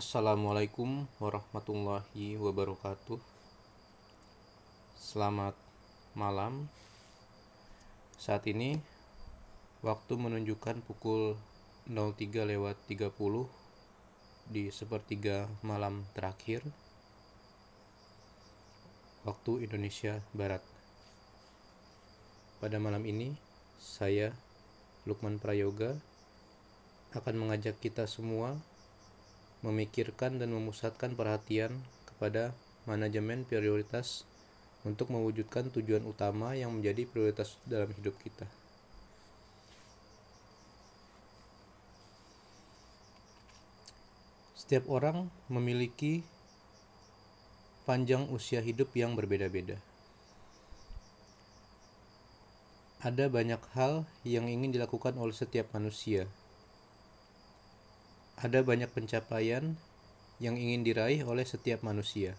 Assalamualaikum warahmatullahi wabarakatuh. Selamat malam. Saat ini waktu menunjukkan pukul 03 lewat 30 di sepertiga malam terakhir waktu Indonesia Barat. Pada malam ini, saya Lukman Prayoga akan mengajak kita semua memikirkan dan memusatkan perhatian kepada manajemen prioritas untuk mewujudkan tujuan utama yang menjadi prioritas dalam hidup kita. Setiap orang memiliki panjang usia hidup yang berbeda-beda. Ada banyak hal yang ingin dilakukan oleh setiap manusia. Ada banyak pencapaian yang ingin diraih oleh setiap manusia.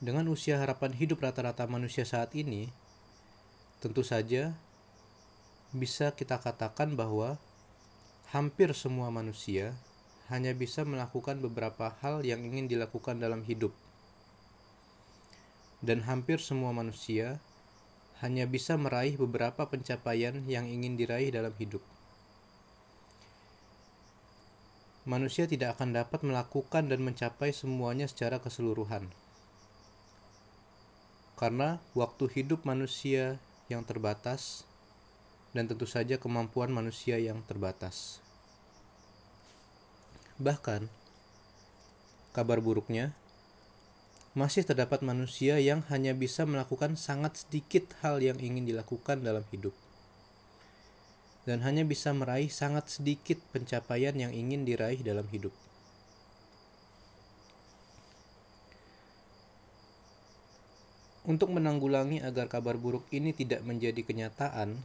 Dengan usia harapan hidup rata-rata manusia saat ini, tentu saja bisa kita katakan bahwa hampir semua manusia hanya bisa melakukan beberapa hal yang ingin dilakukan dalam hidup dan hampir semua manusia hanya bisa meraih beberapa pencapaian yang ingin diraih dalam hidup. Manusia tidak akan dapat melakukan dan mencapai semuanya secara keseluruhan. Karena waktu hidup manusia yang terbatas dan tentu saja kemampuan manusia yang terbatas. Bahkan, kabar buruknya, masih terdapat manusia yang hanya bisa melakukan sangat sedikit hal yang ingin dilakukan dalam hidup, dan hanya bisa meraih sangat sedikit pencapaian yang ingin diraih dalam hidup. Untuk menanggulangi agar kabar buruk ini tidak menjadi kenyataan,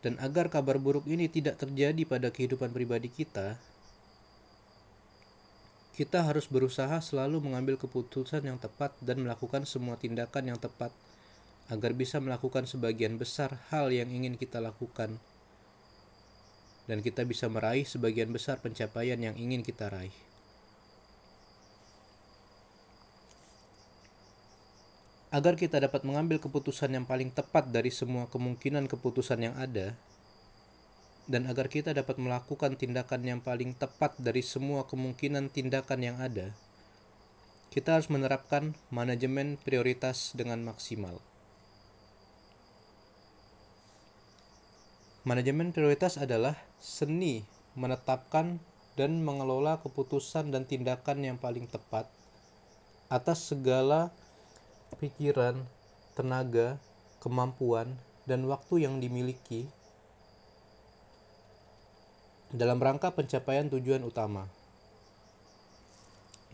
dan agar kabar buruk ini tidak terjadi pada kehidupan pribadi kita, kita harus berusaha selalu mengambil keputusan yang tepat dan melakukan semua tindakan yang tepat agar bisa melakukan sebagian besar hal yang ingin kita lakukan dan kita bisa meraih sebagian besar pencapaian yang ingin kita raih. Agar kita dapat mengambil keputusan yang paling tepat dari semua kemungkinan keputusan yang ada, dan agar kita dapat melakukan tindakan yang paling tepat dari semua kemungkinan tindakan yang ada, kita harus menerapkan manajemen prioritas dengan maksimal. Manajemen prioritas adalah seni menetapkan dan mengelola keputusan dan tindakan yang paling tepat atas segala pikiran, tenaga, kemampuan, dan waktu yang dimiliki dalam rangka pencapaian tujuan utama.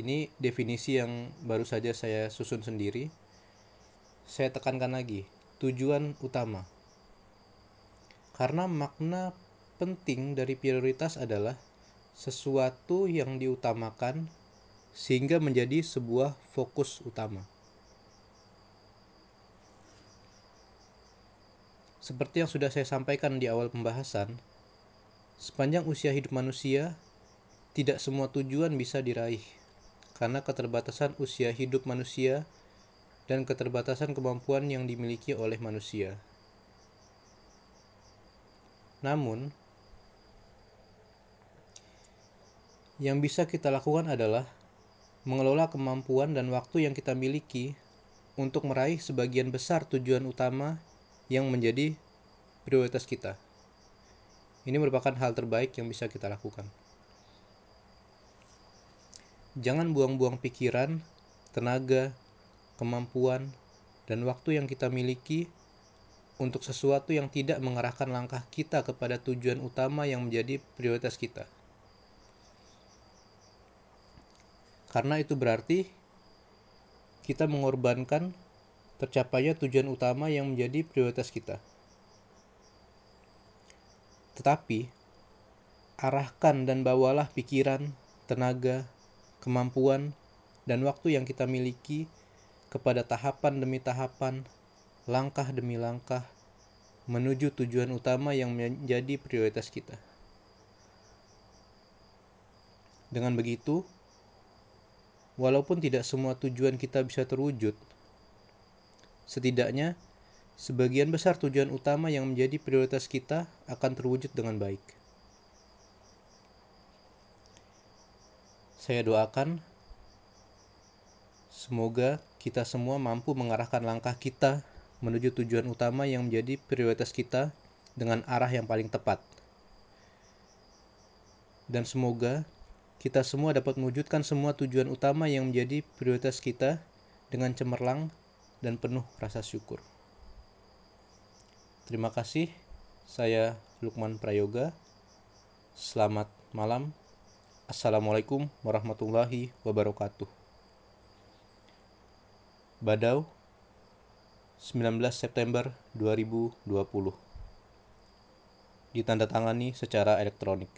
Ini definisi yang baru saja saya susun sendiri. Saya tekankan lagi, tujuan utama. Karena makna penting dari prioritas adalah sesuatu yang diutamakan sehingga menjadi sebuah fokus utama. Seperti yang sudah saya sampaikan di awal pembahasan, Sepanjang usia hidup manusia, tidak semua tujuan bisa diraih karena keterbatasan usia hidup manusia dan keterbatasan kemampuan yang dimiliki oleh manusia. Namun, yang bisa kita lakukan adalah mengelola kemampuan dan waktu yang kita miliki untuk meraih sebagian besar tujuan utama yang menjadi prioritas kita. Ini merupakan hal terbaik yang bisa kita lakukan. Jangan buang-buang pikiran, tenaga, kemampuan, dan waktu yang kita miliki untuk sesuatu yang tidak mengarahkan langkah kita kepada tujuan utama yang menjadi prioritas kita. Karena itu berarti kita mengorbankan tercapainya tujuan utama yang menjadi prioritas kita. Tetapi, arahkan dan bawalah pikiran, tenaga, kemampuan, dan waktu yang kita miliki kepada tahapan demi tahapan, langkah demi langkah, menuju tujuan utama yang menjadi prioritas kita. Dengan begitu, walaupun tidak semua tujuan kita bisa terwujud, setidaknya sebagian besar tujuan utama yang menjadi prioritas kita akan terwujud dengan baik. Saya doakan semoga kita semua mampu mengarahkan langkah kita menuju tujuan utama yang menjadi prioritas kita dengan arah yang paling tepat. Dan semoga kita semua dapat mewujudkan semua tujuan utama yang menjadi prioritas kita dengan cemerlang dan penuh rasa syukur. Terima kasih. Saya Lukman Prayoga. Selamat malam. Assalamualaikum warahmatullahi wabarakatuh. Badau 19 September 2020 ditandatangani secara elektronik.